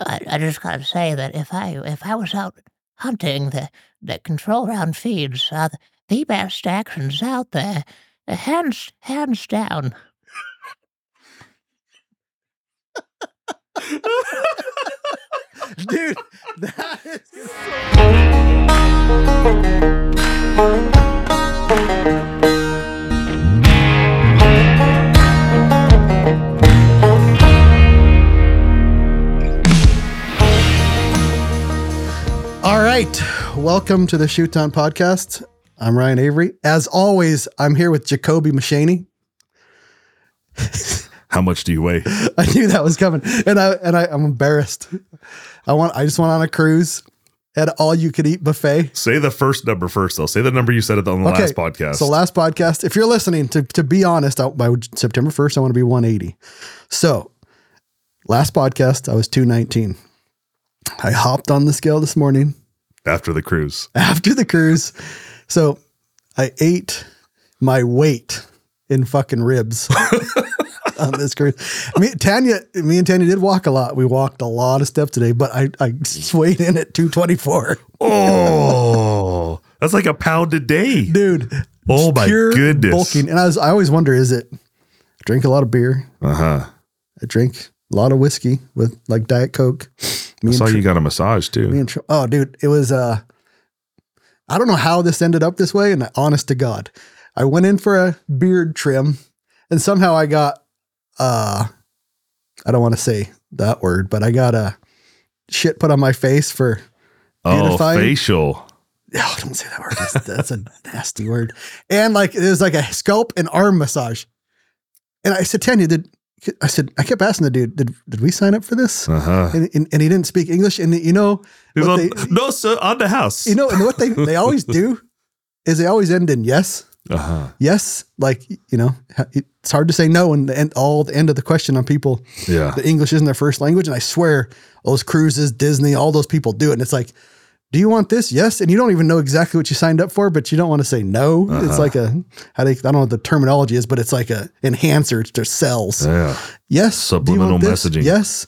I, I just gotta say that if I if I was out hunting the the control round feeds, uh, the best actions out there, hands hands down. Dude, that is All right. Welcome to the Shoot2Hunt Podcast. I'm Ryan Avery. As always, I'm here with Jacoby Machaney. How much do you weigh? I knew that was coming. And I and I, I'm embarrassed. I want I just went on a cruise at all you could eat buffet. Say the first number first, though. Say the number you said it on the last podcast. So last podcast, if you're listening, to to be honest, I, by September 1st, I want to be 180. So last podcast, I was 219. I hopped on the scale this morning After the cruise. after the cruise. So I ate my weight in fucking ribs on this cruise. Me, Tanya, me and Tanya did walk a lot. We walked a lot of steps today, but I, I weighed in at 224. Oh, that's like a pound a day. Dude. Oh my goodness. Bulking. And I was I always wonder, is it I drink a lot of beer? Uh huh. I drink a lot of whiskey with like Diet Coke. Me I saw Tr- you got a massage me too. and Tr- oh dude, it was uh I don't know how this ended up this way, and honest to God. I went in for a beard trim and somehow I got uh I don't want to say that word, but I got a shit put on my face for Oh, facial. oh, don't say that word. That's, that's a nasty word. And like it was like a scalp and arm massage. And I said, Tanya, did I said I kept asking the dude, did did we sign up for this? Uh huh. And, and, and he didn't speak English. And you know, what they, no, sir, on the house. you know, and what they they always do is they always end in yes, Uh huh. yes. Like you know, it's hard to say no, and the end, all the end of the question on people. Yeah. The English isn't their first language, and I swear those cruises, Disney, all those people do it. And it's like, do you want this? Yes, and you don't even know exactly what you signed up for, but you don't want to say no. It's Uh-huh. like a how they I don't know what the terminology is, but it's like a enhancer to cells. Yeah. Yes. Subliminal messaging. Yes.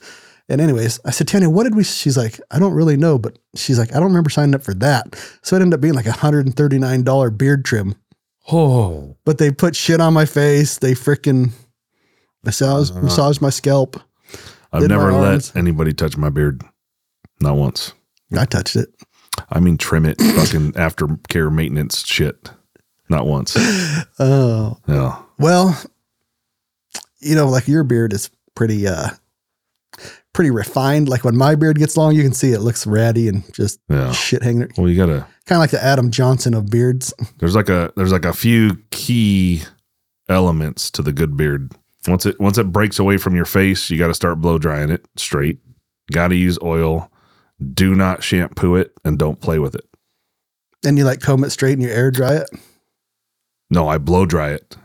And anyways, I said, Tanya, what did we? She's like, I don't really know, but she's like, I don't remember signing up for that. So it ended up being like a hundred and thirty nine dollar beard trim. Oh. But they put shit on my face. They freaking massage Uh-huh. massage my scalp. I've never let anybody touch my beard. Not once. I touched it. I mean, trim it, fucking aftercare maintenance shit. Not once. Oh Yeah. well, you know, like your beard is pretty uh pretty refined. Like when my beard gets long, you can see it looks ratty and just Yeah. shit hanging. Well, you gotta. Kind of like the Adam Johnson of beards. There's like a there's like a few key elements to the good beard. Once it once it breaks away from your face, you got to start blow drying it straight. Got to use oil. Do not shampoo it and don't play with it. And you like comb it straight and you air dry it. No, I blow dry it,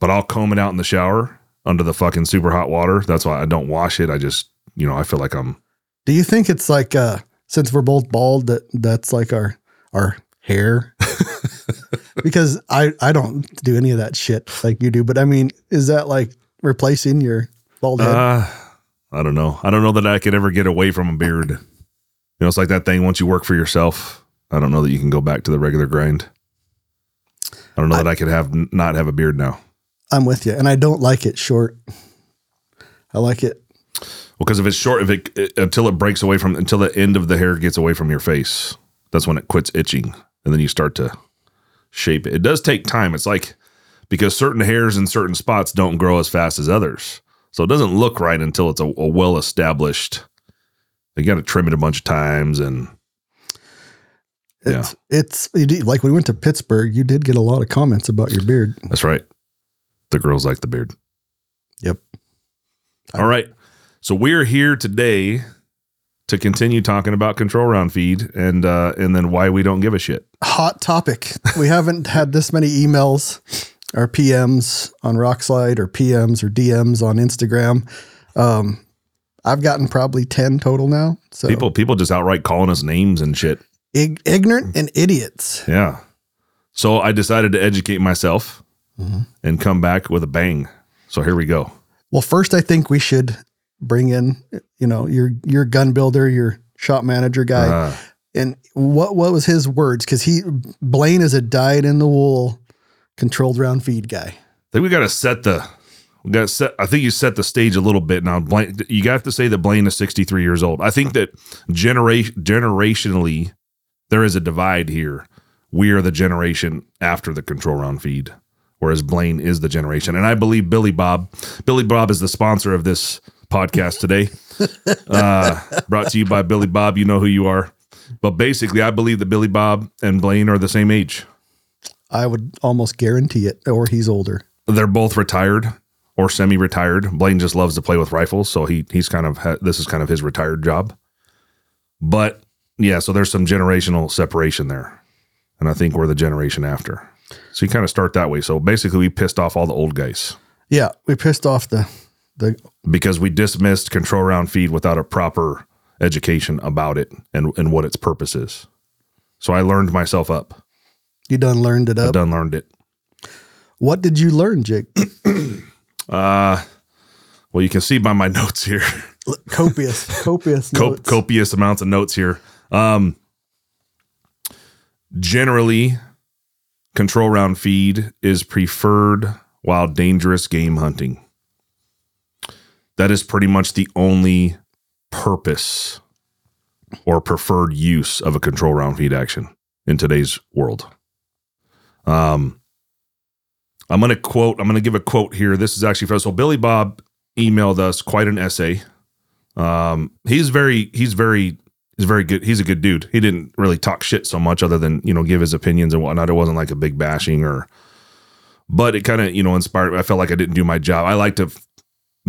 but I'll comb it out in the shower under the fucking super hot water. That's why I don't wash it. I just you know I feel like I'm Do you think it's like uh since we're both bald that that's like our our hair? because I I don't do any of that shit like you do, but I mean, is that like replacing your bald head? Uh, I don't know. I don't know that I could ever get away from a beard. You know, it's like that thing once you work for yourself. I don't know that you can go back to the regular grind. I don't know that I could have not have a beard now. I'm with you, and I don't like it short. I like it. Well, because if it's short, if it, it until it breaks away from until the end of the hair gets away from your face, that's when it quits itching, and then you start to shape it. It does take time. It's like because certain hairs in certain spots don't grow as fast as others, so it doesn't look right until it's a, a well established. You got to trim it a bunch of times, and Yeah. It's it's like when we went to Pittsburgh, you did get a lot of comments about your beard. that's right. The girls like the beard. Yep. All right. So we're here today to continue talking about control round feed and uh, and then why we don't give a shit. Hot topic. We haven't had this many emails or PMs on Rokslide or PMs or DMs on Instagram. Um, I've gotten probably 10 total now. So People people just outright calling us names and shit. ig- ignorant and idiots. Yeah. So I decided to educate myself Mhm. and come back with a bang. So here we go. Well, first, I think we should bring in, you know, your your gun builder, your shop manager guy. Uh, And what what was his words? Because he Blaine is a dyed in the wool, controlled round feed guy. I think we got to set the. Set. I think you set the stage a little bit now. Blaine, you have to say that Blaine is 63 years old. I think that generation generationally, there is a divide here. We are the generation after the control round feed, whereas Blaine is the generation. And I believe Billy Bob, Billy Bob is the sponsor of this podcast today. uh, brought to you by Billy Bob. You know who you are. But basically, I believe that Billy Bob and Blaine are the same age. I would almost guarantee it, or he's older. they're both retired or semi-retired. Blaine just loves to play with rifles, so he he's kind of ha- this is kind of his retired job. But yeah, so there's some generational separation there, and I think we're the generation after. So you kind of start that way. So basically, we pissed off all the old guys Yeah, we pissed off the the because we dismissed control round feed without a proper education about it and and what its purpose is. So I learned myself up. you done learned it I up. done learned it. What did you learn, Jake? Uh well, you can see by my notes here. copious, copious Cop- copious amounts of notes here. Um, generally, control round feed is preferred while dangerous game hunting. That is pretty much the only purpose or preferred use of a control round feed action in today's world. Um, I'm going to quote, I'm going to give a quote here. This is actually from, so Billy Bob emailed us quite an essay. Um, he's very, he's very, he's very good. He's a good dude. He didn't really talk shit so much other than, you know, give his opinions and whatnot. It wasn't like a big bashing or, but it kind of, you know, inspired. I felt like I didn't do my job. I like to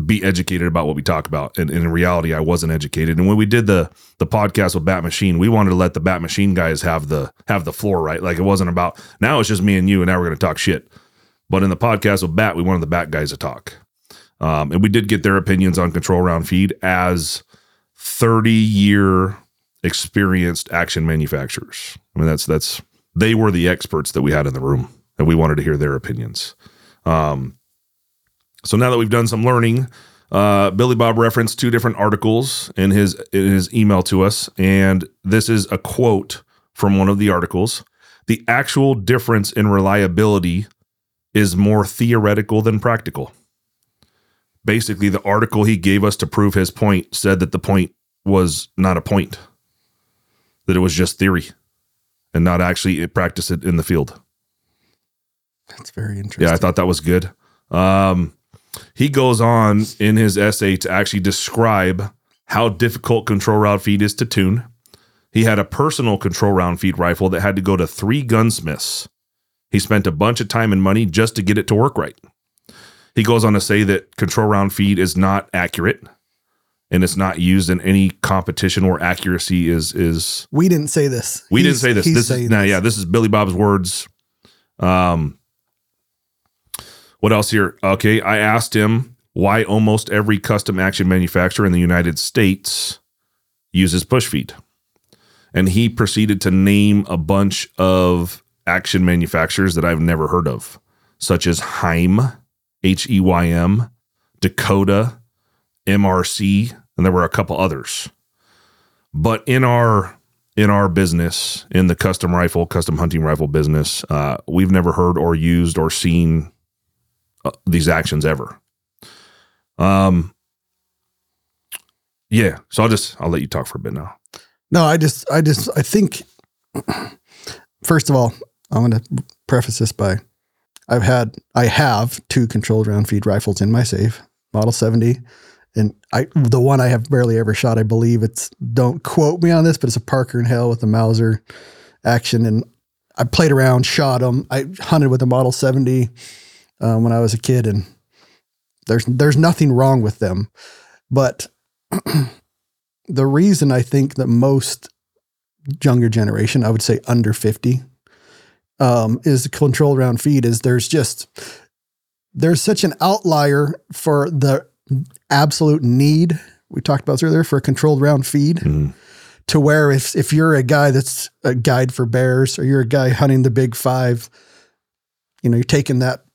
be educated about what we talk about. And, and in reality, I wasn't educated. And when we did the, the podcast with Bat Machine, we wanted to let the Bat Machine guys have the, have the floor, right? Like it wasn't about, now it's just me and you, and now we're going to talk shit. But in the podcast with Bat, we wanted the Bat guys to talk. Um, and we did get their opinions on control round feed as 30 year experienced action manufacturers. I mean, that's, that's, they were the experts that we had in the room and we wanted to hear their opinions. Um, so now that we've done some learning, uh, Billy Bob referenced two different articles in his, in his email to us. And this is a quote from one of the articles. The actual difference in reliability is more theoretical than practical. Basically the article he gave us to prove his point said that the point was not a point that it was just theory and not actually practice it in the field. That's very interesting. yeah i thought that was good. Um, he goes on in his essay to actually describe how difficult control round feed is to tune. He had a personal control round feed rifle that had to go to three gunsmiths he spent a bunch of time and money just to get it to work right he goes on to say that control round feed is not accurate and it's not used in any competition where accuracy is is we didn't say this. we didn't say this. This is now this. yeah, this is Billy Bob's words. Um what else here? Okay, I asked him why almost every custom action manufacturer in the United States uses push feed. And he proceeded to name a bunch of action manufacturers that I've never heard of, such as Heym, H E Y M, Dakota, MRC, and there were a couple others. But in our in our business, in the custom rifle, custom hunting rifle business, uh, we've never heard or used or seen uh, these actions ever. Um, yeah. So I'll just I'll let you talk for a bit now. No, I just, I just, I think, first of all, I'm going to preface this by I've had, I have two controlled round feed rifles in my safe, Model 70. And I, the one I have barely ever shot, I believe it's, don't quote me on this, but it's a Parker and Hale with a Mauser action. And I played around, shot them. I hunted with a Model 70 um, when I was a kid, and there's, there's nothing wrong with them. But the reason I think that most younger generation, I would say under 50, um, is the control round feed is there's just there's such an outlier for the absolute need we talked about earlier for a controlled round feed Mhm. to where if if you're a guy that's a guide for bears or you're a guy hunting the big five, you know, you're taking that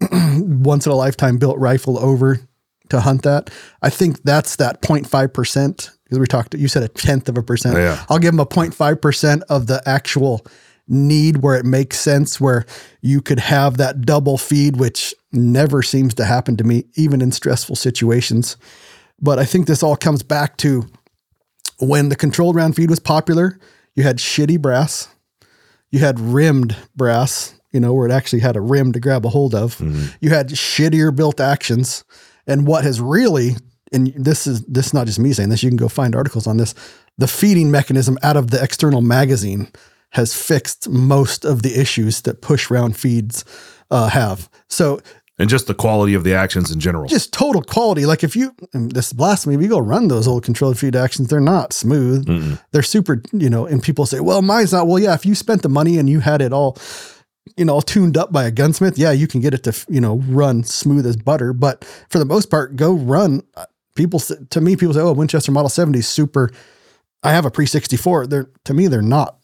once in a lifetime built rifle over to hunt that. I think that's that 0.5 percent because we talked. You said a tenth of a percent. Yeah. I'll give them a 0.5 percent of the actual need where it makes sense, where you could have that double feed, which never seems to happen to me, even in stressful situations. But I think this all comes back to when the controlled round feed was popular, you had shitty brass, you had rimmed brass, you know, where it actually had a rim to grab a hold of. Mm-hmm. You had shittier built actions. And what has really, and this is this is not just me saying this, you can go find articles on this. The feeding mechanism out of the external magazine has fixed most of the issues that push round feeds uh, have. So and just the quality of the actions in general. just total quality. Like if you, this is blasphemy, if you go run those old controlled feed actions, they're not smooth. They're super, you know, and people say, well, mine's not. Well, yeah, if you spent the money and you had it all, you know, all tuned up by a gunsmith, yeah, you can get it to, you know, run smooth as butter. But for the most part, go run. uh, People, to me, people say, oh, Winchester Model 70 is super. I have a pre 64. They're, to me, they're not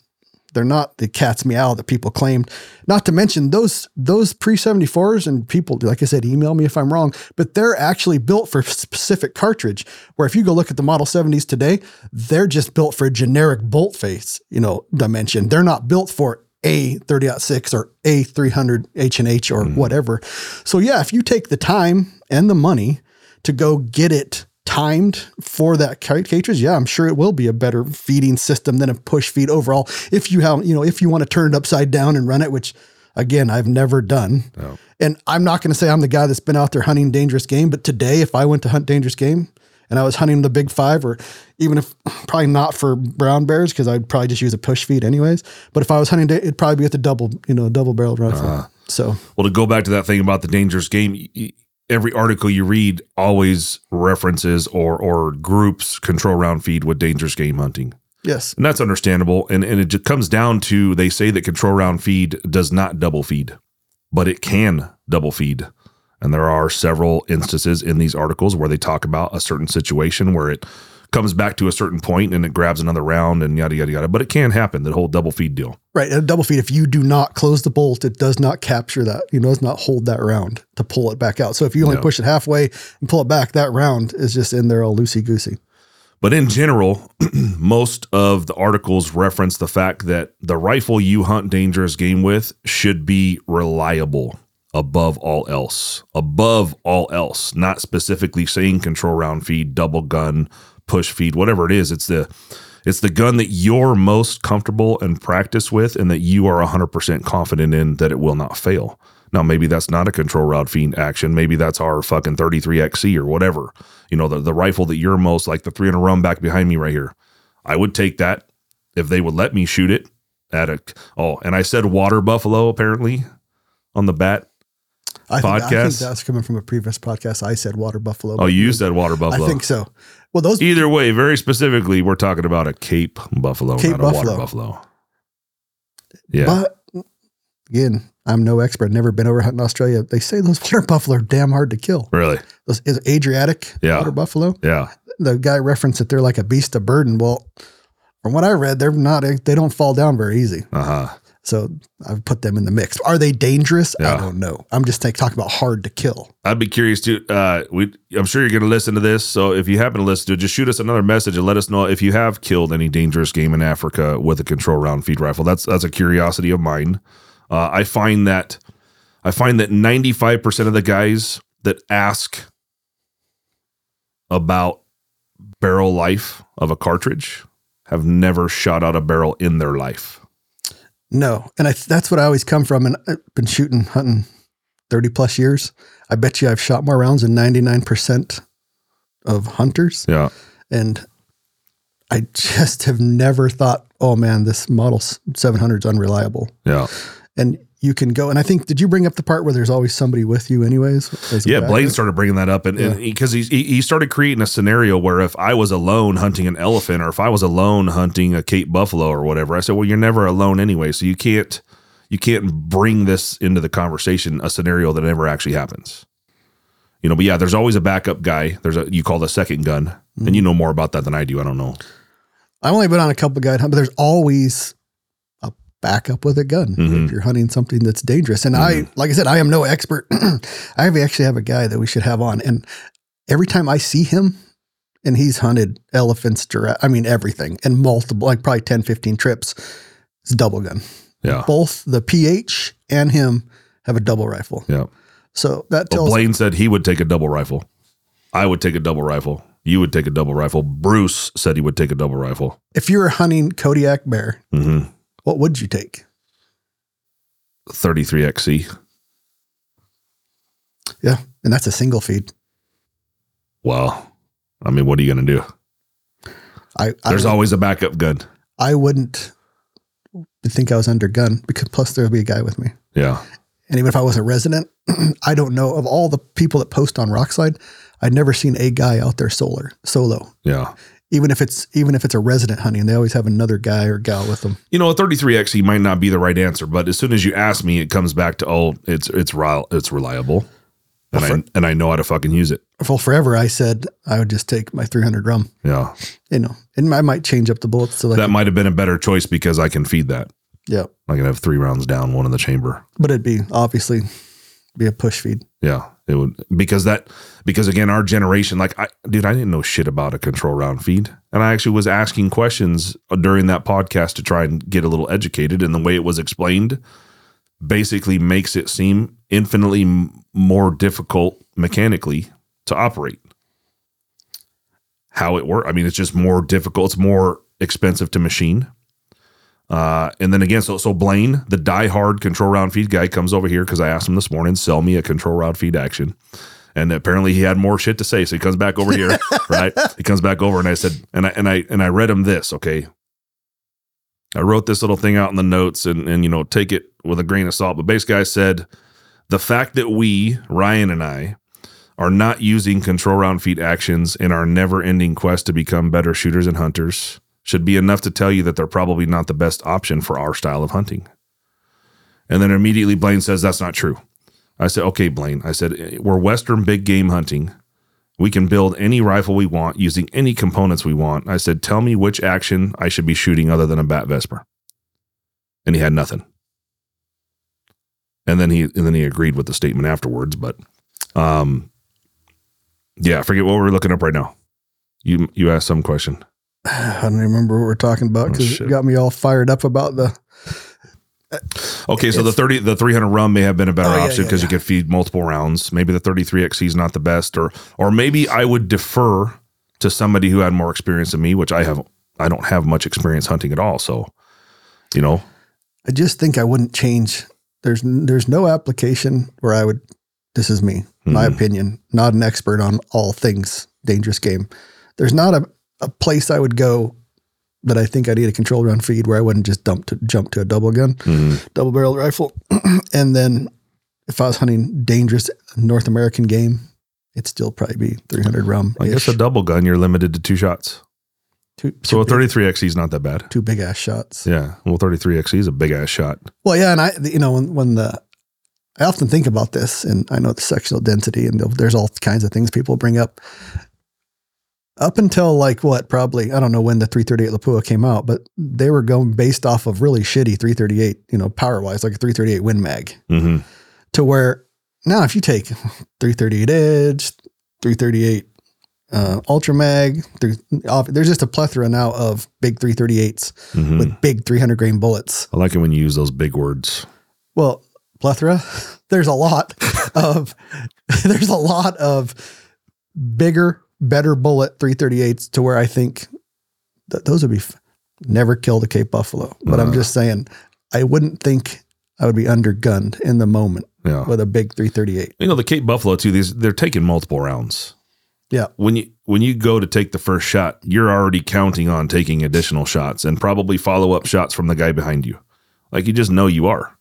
they're not the cat's meow that people claimed. Not to mention those those pre 74s and people, like I said, email me if I'm wrong, but they're actually built for specific cartridge. Where if you go look at the Model 70s today, they're just built for a generic bolt face, you know, dimension. They're not built for a 30-6 or a 300 H and H or mm-hmm. whatever. So yeah, if you take the time and the money to go get it timed for that cart- cartridge, yeah, I'm sure it will be a better feeding system than a push feed overall. If you have, you know, if you want to turn it upside down and run it, which again, I've never done. No. And I'm not going to say I'm the guy that's been out there hunting dangerous game, but today, if I went to hunt dangerous game and I was hunting the big five, or even if probably not for brown bears, because I'd probably just use a push feed anyways. But if I was hunting, it'd probably be at the double, you know, double barreled rifle. Uh-huh. So Well, to go back to that thing about the dangerous game, every article you read always references or or groups control round feed with dangerous game hunting. yes, And that's understandable. And, and it just comes down to they say that control round feed does not double feed, but it can double feed. And there are several instances in these articles where they talk about a certain situation where it comes back to a certain point and it grabs another round and yada, yada, yada. But it can happen, the whole double feed deal. right. A double feed. If you do not close the bolt, it does not capture that. You know, does not hold that round to pull it back out. So if you only No. push it halfway and pull it back, that round is just in there all loosey goosey. But in general, most of the articles reference the fact that the rifle you hunt dangerous game with should be reliable above all else. Above all else, not specifically saying control round feed, double gun, push feed, whatever it is. It's the it's the gun that you're most comfortable and practice with and that you are 100% confident in that it will not fail. Now, maybe that's not a control round feed action. Maybe that's our fucking 33XC or whatever. You know, the, the rifle that you're most like the 300 rum back behind me right here. I would take that if they would let me shoot it at a. Oh, and I said water buffalo apparently on the bat. I think, I think that's coming from a previous podcast. I said water buffalo. Oh, you said water buffalo. I think so. Well, those Either way, very specifically, we're talking about a Cape buffalo, Cape not a water buffalo. buffalo. Yeah. But again, I'm no expert. Never been over hunting Australia. They say those water buffalo are damn hard to kill. really? Those is Asiatic Yeah. water buffalo. Yeah. The guy referenced that they're like a beast of burden. Well, from what I read, they're not. They don't fall down very easy. Uh huh. So I've put them in the mix. Are they dangerous? I don't know. I'm just like, talking about hard to kill. I'd be curious to. Uh, we, I'm sure you're going to listen to this. So if you happen to listen to it, just shoot us another message and let us know if you have killed any dangerous game in Africa with a control round feed rifle. That's that's a curiosity of mine. Uh, I find that I find that 95 percent of the guys that ask about barrel life of a cartridge have never shot out a barrel in their life. No, and I, that's what I always come from. And I've been shooting hunting 30 plus years. I bet you I've shot more rounds than 99% of hunters. Yeah. And I just have never thought, oh man, this Model 700 is unreliable. Yeah. And you can go, and I think, did you bring up the part where there's always somebody with you, anyways? Yeah? Blaine started bringing that up, and because he, he he started creating a scenario where if I was alone hunting an elephant, or if I was alone hunting a Cape buffalo or whatever, I said, well, you're never alone anyway, so you can't you can't bring this into the conversation a scenario that never actually happens. You know, but yeah, there's always a backup guy. There's a you call the second gun, and you mm-hmm. know more about that than I do. I don't know. I've only been on a couple guide hunt, but there's always a backup with a gun Mhm. if you're hunting something that's dangerous. And I, like I said, I am no expert. I actually have a guy that we should have on, and every time I see him, and he's hunted elephants, giraffe, I mean, everything, and multiple, like probably 10, 15 trips, it's double gun. Yeah. Both the PH and him have a double rifle. Yeah. So that Well, tells Blaine said he would take a double rifle. I would take a double rifle. You would take a double rifle. Bruce said he would take a double rifle. if you're hunting Kodiak bear, Mm-hmm. What would you take? 33 XC. Yeah. And that's a single feed. Well, I mean, what are you going to do? I, I, There's always a backup gun. I wouldn't think I was under gun because plus there'll be a guy with me. Yeah. And even if I was a resident, I don't know of all the people that post on Rokslide, I'd never seen a guy out there solar solo. Yeah. Even if it's even if it's a resident hunting, and they always have another guy or gal with them. You know, a 33 XC might not be the right answer, but as soon as you ask me, it comes back to oh, it's it's it's reliable, and I and I know how to fucking use it. Well, forever I said I would just take my 300 rum. Yeah, You know, and I might change up the bullets to like that might have been a better choice because I can feed that. yeah, I can have three rounds down, one in the chamber. but it'd be obviously be a push feed. Yeah, it would because that because again, our generation, like I, dude, I didn't know shit about a control round feed, and I actually was asking questions uh, during that podcast to try and get a little educated. And the way it was explained basically makes it seem infinitely more difficult mechanically to operate. How it works, I mean, it's just more difficult. It's more expensive to machine. Uh, and then again, so so Blaine, the diehard control round feed guy, comes over here because I asked him this morning, sell me a control round feed action. And apparently he had more shit to say. So he comes back over here, right? He comes back over and I said, and I and I and I read him this, okay. I wrote this little thing out in the notes and and you know, take it with a grain of salt. But basically I said the fact that we, Ryan and I, are not using control round feed actions in our never ending quest to become better shooters and hunters should be enough to tell you that they're probably not the best option for our style of hunting. And then immediately Blaine says that's not true. I said, okay, Blaine. I said, we're Western big game hunting. We can build any rifle we want using any components we want. I said, tell me which action I should be shooting other than a Bat Vesper. And he had nothing. And then he and then he agreed with the statement afterwards. But um yeah, I forget what we're looking up right now. You you asked some question. I don't even remember what we're talking about Oh, because shit. it got me all fired up about the. Okay, so the thirty, the three hundred rum may have been a better Oh, yeah, option yeah, because you could feed multiple rounds. Maybe the thirty three XC is not the best, or or maybe I would defer to somebody who had more experience than me, which I have. I don't have much experience hunting at all, so you know, I just think I wouldn't change. There's there's no application where I would. This is me, my Mhm. opinion. Not an expert on all things dangerous game. There's not a, a place I would go that I think I'd need a control round feed where I wouldn't just dump to jump to a double gun, Mhm. double barrel rifle, and then if I was hunting dangerous North American game, it'd still probably be 300 rum. I guess a double gun you're limited to two shots. two, So a two, thirty three XC is not that bad. two big ass shots. Yeah, well, 33 XC is a big ass shot. Well, yeah, and I, you know, when when the, I often think about this, and I know the sectional density, and there's all kinds of things people bring up. Up until like what, probably I don't know when the 338 Lapua came out, but they were going based off of really shitty 338, you know, power wise, like a 338 Win Mag, hmm to where now if you take 338 Edge, 338 uh, Ultra Mag, there's, there's just a plethora now of big 338s hmm with big 300 grain bullets. I like it when you use those big words. Well, plethora. There's a lot of there's a lot of bigger, better bullet 338s to where I think that those would be f- never killed a Cape Buffalo. But I'm Uh. just saying, I wouldn't think I would be undergunned in the moment Yeah, with a big 338. you know the Cape Buffalo too. These they're taking multiple rounds. Yeah. when you when you go to take the first shot, you're already counting on taking additional shots and probably follow up shots from the guy behind you. Like you just know you are.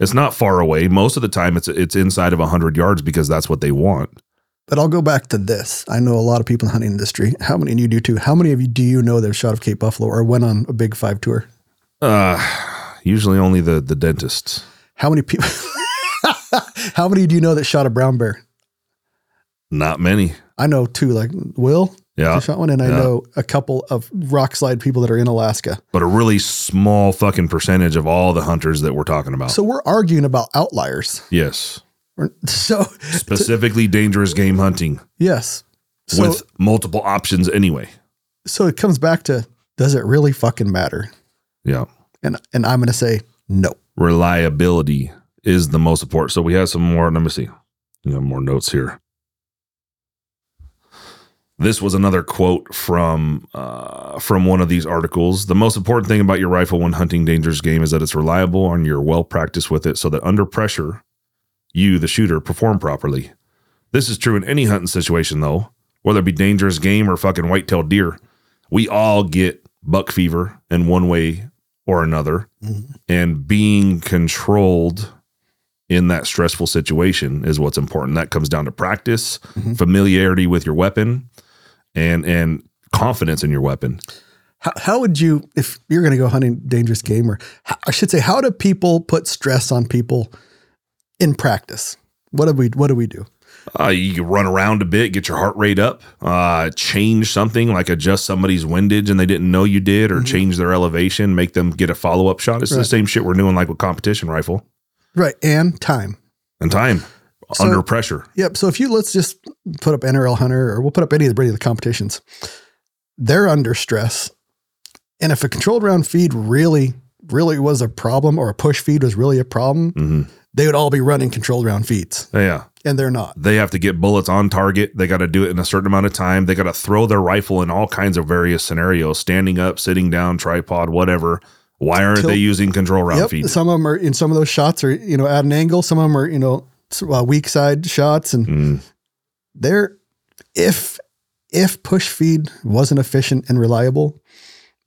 It's not far away. Most of the time, it's it's inside of hundred yards because that's what they want. But I'll go back to this. I know a lot of people in the hunting industry. How many, and you do too, how many of you do you know that have shot of Cape Buffalo or went on a big five tour? Uh usually only the the dentists. How many people, how many do you know that shot a brown bear? Not many. I know two, like Will, Yeah, shot one, and I Yeah. know a couple of Rokslide people that are in Alaska. but a really small fucking percentage of all the hunters that we're talking about. So we're arguing about outliers. yes. So Specifically dangerous game hunting yes. So with multiple options anyway. so it comes back to does it really fucking matter? Yeah. And and I'm gonna say no. Reliability is the most important. So we have some more. Let me see. We have more notes here. This was another quote from uh, from one of these articles. The most important thing about your rifle when hunting dangerous game is that it's reliable and you're well practiced with it, so that under pressure, you, the shooter, perform properly. This is true in any hunting situation, though, whether it be dangerous game or fucking white-tailed deer. We all get buck fever in one way or another, and being controlled in that stressful situation is what's important. That comes down to practice, Mhm. familiarity with your weapon, and and confidence in your weapon. How, how would you, if you're going to go hunting dangerous game, or I should say, how do people put stress on people in practice? What do we What do we do? Uh, you run around a bit, get your heart rate up, uh, change something like adjust somebody's windage and they didn't know you did, or change their elevation, make them get a follow up shot. It's the same shit we're doing like with competition rifle Right, and time. and time So- under pressure. Yep. So if you let's just put up NRL Hunter, or we'll put up any of the any of the competitions, they're under stress, and if a controlled round feed really really was a problem, or a push feed was really a problem, hmm they would all be running controlled round feeds, Yeah. and they're not. They have to get bullets on target. They got to do it in a certain amount of time. They got to throw their rifle in all kinds of various scenarios standing up, sitting down, tripod, whatever. Why aren't Tilt- they using control round Yep. feed? Some of them are in some of those shots are you know at an angle. Some of them are you know uh, weak side shots, and Mm, they're if if push feed wasn't efficient and reliable,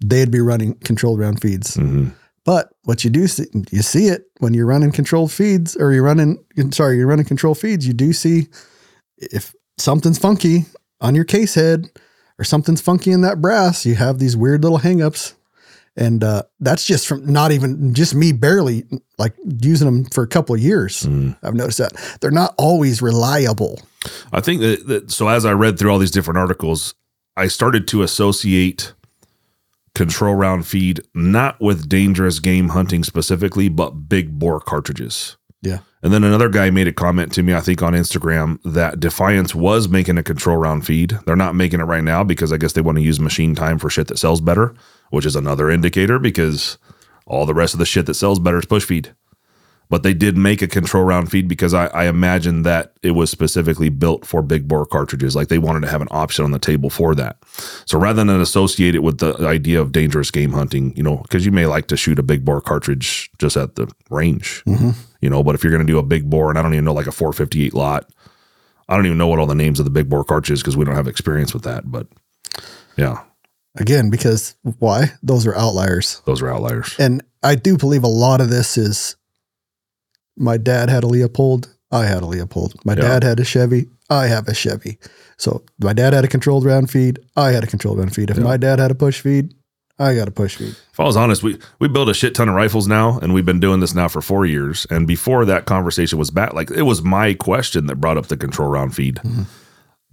they'd be running controlled round feeds. mhm. But what you do see, you see it when you're running controlled feeds, or you're running sorry, you're running control feeds. You do see if something's funky on your case head or something's funky in that brass, you have these weird little hangups. And uh, that's just from not even just me barely like using them for a couple of years. Mm. I've noticed that they're not always reliable. I think that, that so as I read through all these different articles, I started to associate control round feed not with dangerous game hunting specifically, but big bore cartridges. Yeah. And then another guy made a comment to me, I think on Instagram, that Defiance was making a control round feed. They're not making it right now because I guess they want to use machine time for shit that sells better, which is another indicator because all the rest of the shit that sells better is push feed. But they did make a control round feed because I, I imagine that it was specifically built for big bore cartridges. Like they wanted to have an option on the table for that. So rather than associate it with the idea of dangerous game hunting, you know, because you may like to shoot a big bore cartridge just at the range, Mhm. you know, but if you're going to do a big bore, and I don't even know like a 458 Lott, I don't even know what all the names of the big bore cartridges because we don't have experience with that. But yeah, Again, because why? Those are outliers. those are outliers. And I do believe a lot of this is my dad had a Leupold, I had a Leupold. My Yeah. dad had a Chevy, I have a Chevy. So my dad had a controlled round feed, I had a controlled round feed. If Yeah. my dad had a push feed, I got a push feed. If I was honest, we we build a shit ton of rifles now, and we've been doing this now for four years. And before that conversation was back, like it was my question that brought up the control round feed Mhm.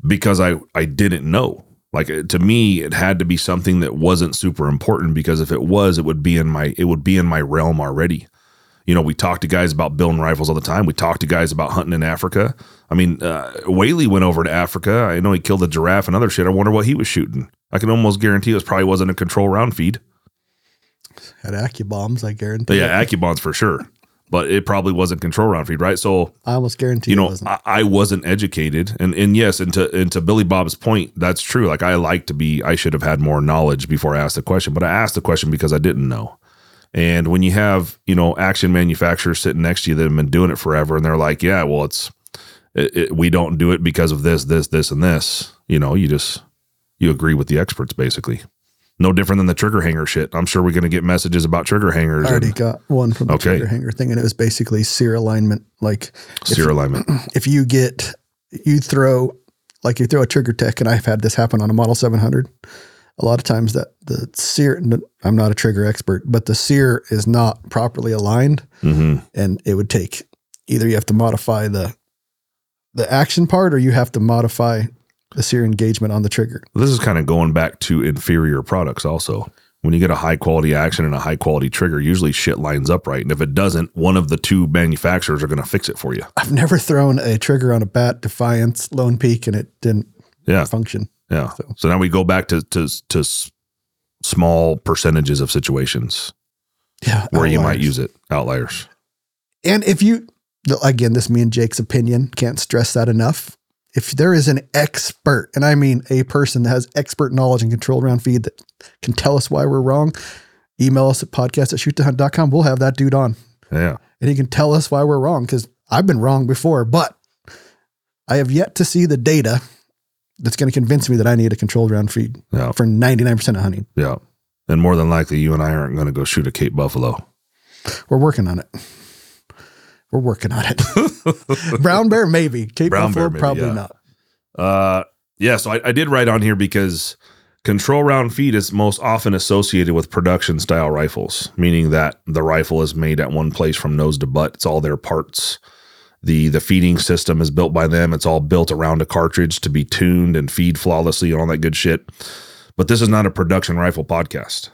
because I I didn't know. Like to me, it had to be something that wasn't super important because if it was, it would be in my it would be in my realm already. You know, we talk to guys about building rifles all the time. We talk to guys about hunting in Africa. I mean, uh, Whaley went over to Africa. I know he killed a giraffe and other shit. I wonder what he was shooting. I can almost guarantee it was probably wasn't a control round feed. Had AccuBonds, I guarantee. Yeah, it. AccuBonds for sure. But it probably wasn't control round feed, right? So I almost guarantee you it know, wasn't. I, I wasn't educated, and and yes, and to and to Billy Bob's point, that's true. Like I like to be, I should have had more knowledge before I asked the question, but I asked the question because I didn't know. And when you have you know action manufacturers sitting next to you that have been doing it forever, and they're like, yeah, well, it's it, it, we don't do it because of this, this, this, and this. You know, you just you agree with the experts basically. No different than the trigger hanger shit. I'm sure we're going to get messages about trigger hangers I already and got one from the Okay. trigger hanger thing, and it was basically sear alignment. Like sear alignment. if you get you throw like you throw a TriggerTech and I've had this happen on a model 700 a lot of times that the sear I'm not a trigger expert but the sear is not properly aligned hmm and it would take either you have to modify the the action part or you have to modify the sear engagement on the trigger This is kind of going back to inferior products also. When you get a high quality action and a high quality trigger, usually shit lines up right. And if it doesn't, one of the two manufacturers are going to fix it for you. I've never thrown a trigger on a bat, Defiance, Lone Peak, and it didn't Yeah. function. Yeah. So, now we go back to to to s- small percentages of situations Yeah. where you might outliers. use it. Outliers. And if you, again, this is me and Jake's opinion, can't stress that enough. If there is an expert, and I mean a person that has expert knowledge and control around feed that can tell us why we're wrong, email us at podcast at shoot2hunt.com. We'll have that dude on Yeah. and he can tell us why we're wrong because I've been wrong before, but I have yet to see the data that's going to convince me that I need a controlled round feed Yeah. for 99% of hunting. Yeah. And more than likely, you and I aren't going to go shoot a Cape Buffalo. We're working on it. We're working on it. Brown bear, maybe. Cape Brown Buffalo, maybe, probably yeah. not. Uh, yeah. So I, I did write on here because control round feed is most often associated with production style rifles, meaning that the rifle is made at one place from nose to butt. It's all their parts. The the feeding system is built by them. It's all built around a cartridge to be tuned and feed flawlessly and all that good shit. But this is not a production rifle podcast.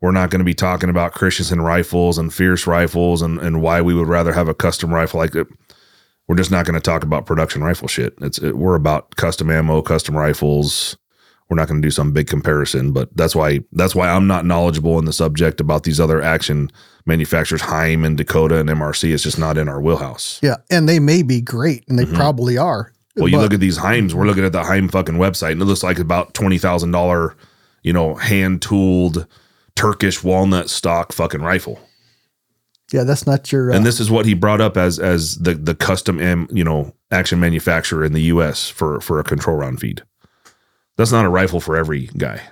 We're not going to be talking about Christensen rifles and fierce rifles and, and why we would rather have a custom rifle like it. We're just not going to talk about production rifle shit. It's it, we're about custom ammo, custom rifles. We're not going to do some big comparison, but that's why that's why I'm not knowledgeable in the subject about these other action manufacturers, Heym and Dakota and MRC. It's just not in our wheelhouse. Yeah. And they may be great, and they probably are. Mm-hmm. Well, you But- look at these Heyms. We're looking at the Heym fucking website, and it looks like about twenty thousand dollar, you know, hand tooled Turkish walnut stock fucking rifle. yeah, that's not your. Uh, and this is what he brought up as as the the custom am you know action manufacturer in the U.S. for for a control round feed. That's not a rifle for every guy.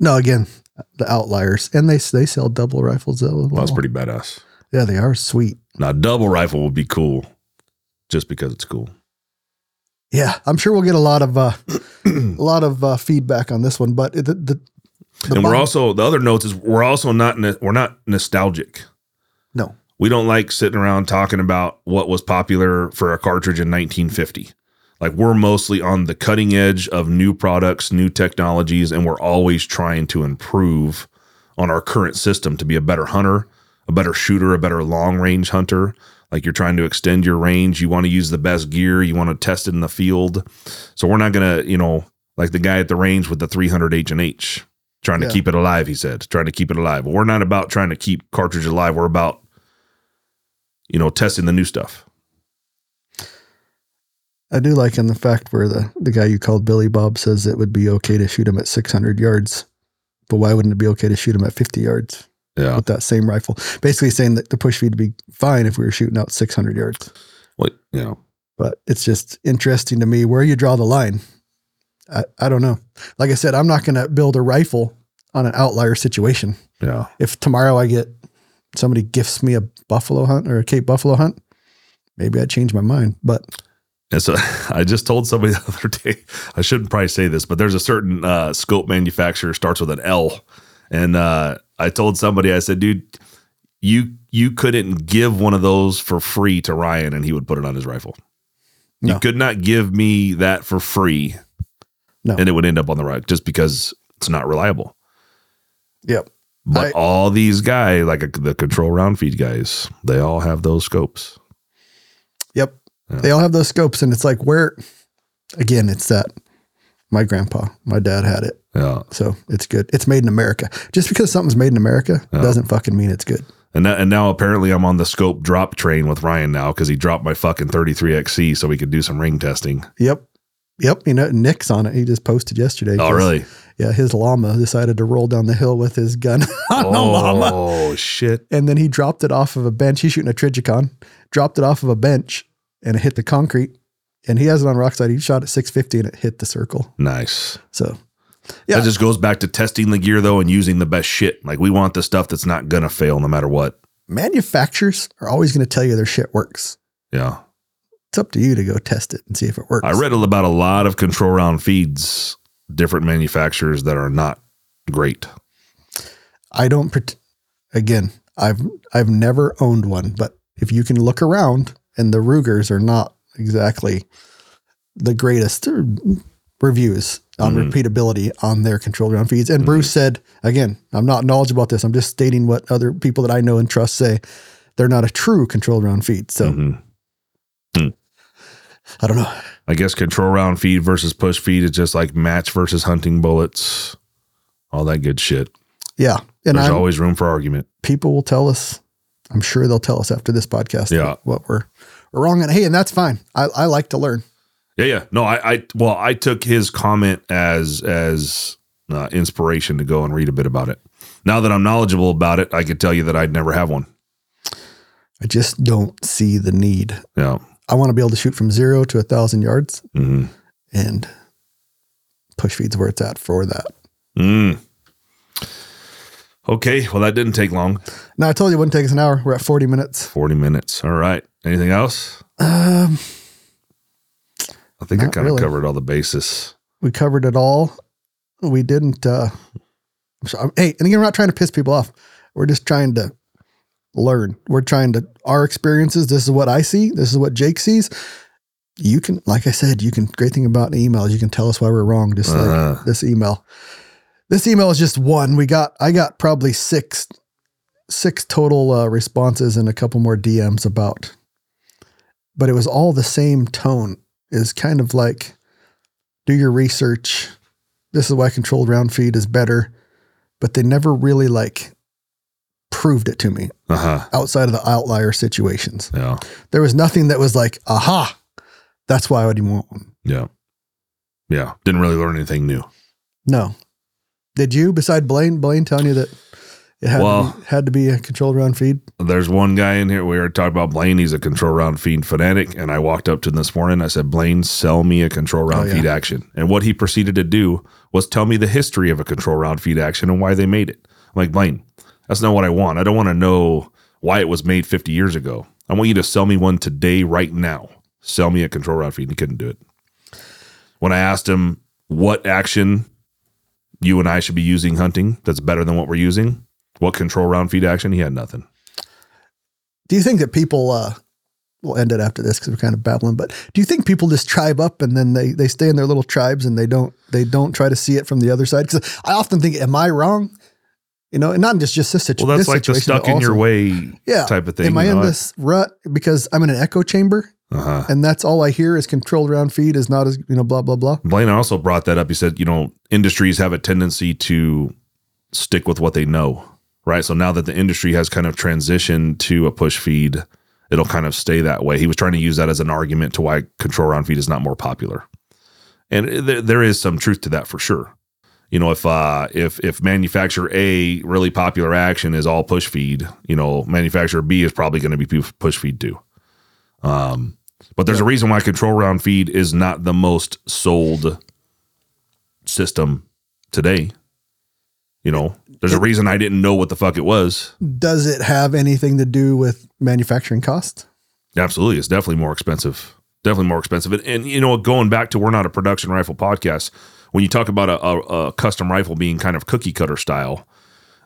no, again, the outliers. And they they sell double rifles though. Well, that's pretty badass. Yeah, they are sweet. Now, double rifle would be cool, just because it's cool. Yeah, I'm sure we'll get a lot of uh, a lot of uh, feedback on this one, but the the, the and we're also the other notes is we're also not no- we're not nostalgic. no we don't like sitting around talking about what was popular for a cartridge in 1950. Like we're mostly on the cutting edge of new products, new technologies, and we're always trying to improve on our current system to be a better hunter, a better shooter, a better long range hunter. Like you're trying to extend your range, you want to use the best gear, you want to test it in the field. So we're not gonna, you know, like the guy at the range with the 300 H and H, trying to Yeah. keep it alive. He said, trying to keep it alive. We're not about trying to keep cartridge alive. We're about you know, testing the new stuff. I do like in the fact where the the guy you called Billy Bob says it would be okay to shoot him at 600 yards, but why wouldn't it be okay to shoot him at 50 yards Yeah. with that same rifle? Basically saying that the push feed would be fine if we were shooting out 600 yards. Well, you know, But it's just interesting to me where you draw the line. I, I don't know. Like I said, I'm not going to build a rifle on an outlier situation. yeah. If tomorrow I get somebody gifts me a buffalo hunt or a Cape buffalo hunt, maybe I'd change my mind. But And so I just told somebody the other day, I shouldn't probably say this, but there's a certain uh, scope manufacturer starts with an L. And uh, I told somebody, I said, dude, you you couldn't give one of those for free to Ryan and he would put it on his rifle. No. You could not give me that for free. No. And it would end up on the right just because it's not reliable. yep. But I- all these guys, like the control round feed guys, they all have those scopes. Yeah. They all have those scopes. And it's like, where, again, it's that my grandpa, my dad had it. Yeah. So it's good. It's made in America. Just because something's made in America Yeah. doesn't fucking mean it's good. And now, and now apparently I'm on the scope drop train with Ryan now because he dropped my fucking 33XC so we could do some ring testing. Yep. Yep. You know, Nick's on it. He just posted yesterday. Oh, really? Yeah. His llama decided to roll down the hill with his gun on a oh, llama. Oh, shit. And then he dropped it off of a bench. He's shooting a Trijicon, dropped it off of a bench and it hit the concrete. And he has it on Rokslide. He shot at 650 and it hit the circle. Nice. So, Yeah. That just goes back to testing the gear though and using the best shit. Like we want the stuff that's not going to fail no matter what. manufacturers are always going to tell you their shit works. Yeah. It's up to you to go test it and see if it works. I read about a lot of control round feeds, different manufacturers that are not great. I don't again, I've I've never owned one, but if you can look around and the Rugers are not exactly the greatest reviews on repeatability on their controlled round feeds. And Bruce said, again, I'm not knowledgeable about this. I'm just stating what other people that I know and trust say. They're not a true controlled round feed. So Mhm. Hmm. I don't know. I guess control round feed versus push feed is just like match versus hunting bullets, all that good shit. Yeah. And There's I'm, always room for argument. people will tell us, I'm sure they'll tell us after this podcast Yeah. what we're, we're wrong. And hey, and that's fine. I, I like to learn. Yeah, yeah. No, I, I well, I took his comment as as uh, inspiration to go and read a bit about it. Now that I'm knowledgeable about it, I could tell you that I'd never have one. I just don't see the need. Yeah. I want to be able to shoot from zero to a thousand yards hmm and push feeds where it's at for that. Mm. Okay. Well, that didn't take long. No, I told you it wouldn't take us an hour. We're at 40 minutes. 40 minutes. All right. Anything else? Um, I think I kind of really. covered all the bases. we covered it all. We didn't, uh, I'm sorry. hey, and again, we're not trying to piss people off. We're just trying to learn. We're trying to, our experiences. This is what I see. This is what Jake sees. You can, like I said, you can, great thing about emails, you can tell us why we're wrong. Just Uh-huh. this email. This email is just one. We got, I got probably six, six total uh, responses and a couple more DMs about, but it was all the same tone. Is kind of like, do your research. This is why controlled round feed is better, but they never really like proved it to me Uh huh. outside of the outlier situations. Yeah. There was nothing that was like, aha, that's why I would want one. Yeah. Yeah. Didn't really learn anything new. No. Did you, beside Blaine, Blaine telling you that it had, Well- to, be, had to be a controlled round feed? There's one guy in here. We were talking about Blaine. He's a control round feed fanatic. And I walked up to him this morning. I said, Blaine, sell me a control round Oh, yeah. feed action. And what he proceeded to do was tell me the history of a control round feed action and why they made it. I'm like, Blaine, that's not what I want. I don't want to know why it was made 50 years ago. I want you to sell me one today, right now. Sell me a control round feed. And he couldn't do it. When I asked him what action you and I should be using hunting that's better than what we're using, what control round feed action, he had nothing. Do you think that people, uh, we'll end it after this because we're kind of babbling, but do you think people just tribe up and then they, they stay in their little tribes and they don't, they don't try to see it from the other side? Because I often think, am I wrong? You know, and not just, just this, situ- Well, that's this like the stuck in your way yeah, type of thing. Am I in know? this rut because I'm in an echo chamber Uh-huh. and that's all I hear is controlled round feed is not as, you know, blah, blah, blah. Blaine also brought that up. He said, you know, industries have a tendency to stick with what they know, right? So now that the industry has kind of transitioned to a push feed, it'll kind of stay that way. He was trying to use that as an argument to why control round feed is not more popular. And there, there is some truth to that for sure. You know, if uh if if manufacturer A really popular action is all push feed, you know, manufacturer B is probably going to be push feed too. Um, but there's a reason why control round feed is not the most sold system today. You know, there's a reason I didn't know what the fuck it was. Does it have anything to do with manufacturing cost? Absolutely, it's definitely more expensive. Definitely more expensive. And, and you know, going back to we're not a production rifle podcast. When you talk about a, a, a custom rifle being kind of cookie cutter style,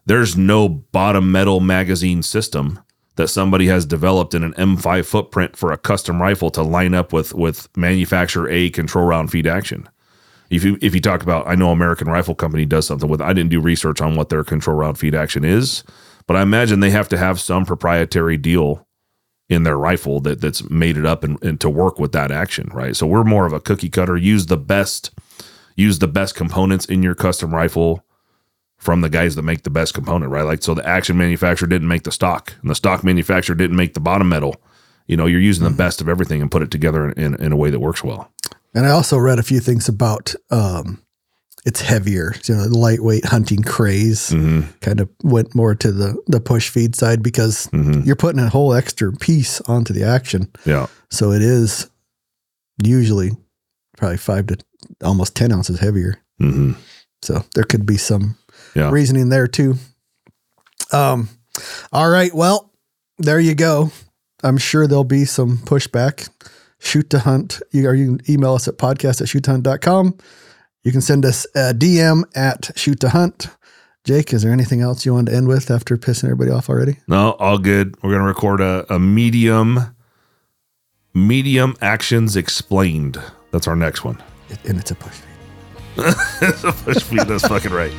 there's no bottom metal magazine system that somebody has developed in an M5 footprint for a custom rifle to line up with with manufacturer A control round feed action. If you if you talk about, I know American Rifle Company does something with. I didn't do research on what their control round feed action is, but I imagine they have to have some proprietary deal in their rifle that that's made it up and, and to work with that action, right? So we're more of a cookie cutter. Use the best, use the best components in your custom rifle from the guys that make the best component, right? Like so, the action manufacturer didn't make the stock, and the stock manufacturer didn't make the bottom metal. You know, you're using the best of everything and put it together in, in a way that works well. And I also read a few things about um, it's heavier, you know, the lightweight hunting craze Mm-hmm. kind of went more to the the push feed side because Mm-hmm. you're putting a whole extra piece onto the action. Yeah. So it is usually probably five to almost 10 ounces heavier. Mm-hmm. So there could be some Yeah. reasoning there too. Um, all right. Well, there you go. I'm sure there'll be some pushback. Shoot2Hunt. You, or you can email us at podcast at shoot2hunt.com. You can send us a DM at Shoot2Hunt. Jake, is there anything else you want to end with after pissing everybody off already? No, all good. We're gonna record a, a medium, medium actions explained. That's our next one. And it's a push feed. it's a push feed. That's fucking right.